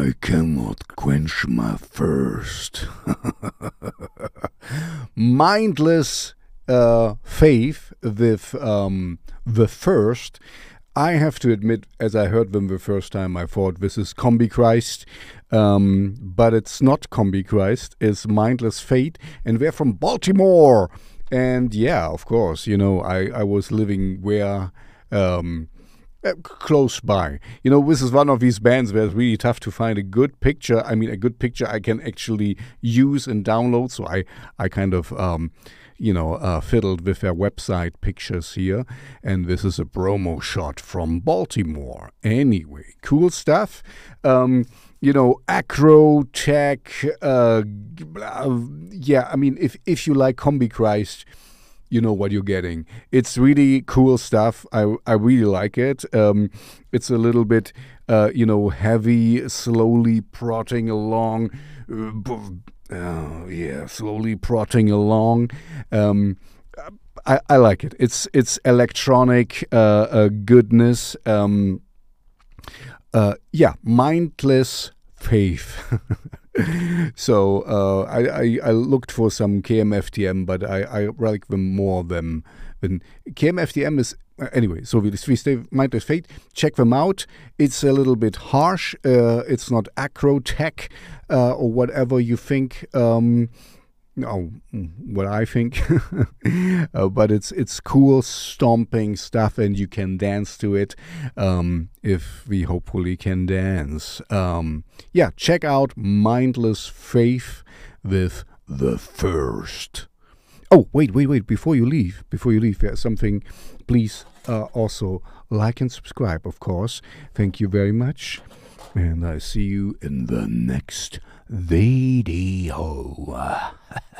I cannot quench my thirst. Mindless uh, faith with um, the first. I have to admit, as I heard them the first time, I thought this is Combichrist, um, but it's not Combichrist. It's Mindless Faith, and they're from Baltimore. And yeah, of course, you know, I, I was living where. Um, uh, close by. You know, this is one of these bands where it's really tough to find a good picture. I mean, a good picture I can actually use and download. So I, I kind of, um, you know, uh, fiddled with their website pictures here. And this is a promo shot from Baltimore. Anyway, cool stuff. Um, you know, acro tech. Uh, yeah, I mean, if if you like Combichrist you know what you're getting. It's really cool stuff. I, I really like it. Um, it's a little bit, uh, you know, heavy, slowly prodding along. Uh, yeah, slowly prodding along. Um, I, I like it. It's it's electronic uh, uh goodness. Um, uh, yeah, mindless faith. so uh, I, I, I looked for some KMFDM, but I, I like them more than than KMFDM is uh, anyway. So we, stay mindless faith. Check them out. It's a little bit harsh. Uh, it's not aggrotech uh, or whatever you think. Um, oh, what I think. uh, but it's it's cool stomping stuff, and you can dance to it um, if we hopefully can dance. Um, yeah, check out Mindless Faith with the first. Oh, wait, wait, wait! Before you leave, before you leave, there's something. Please uh, also like and subscribe, of course. Thank you very much, and I see you in the next video.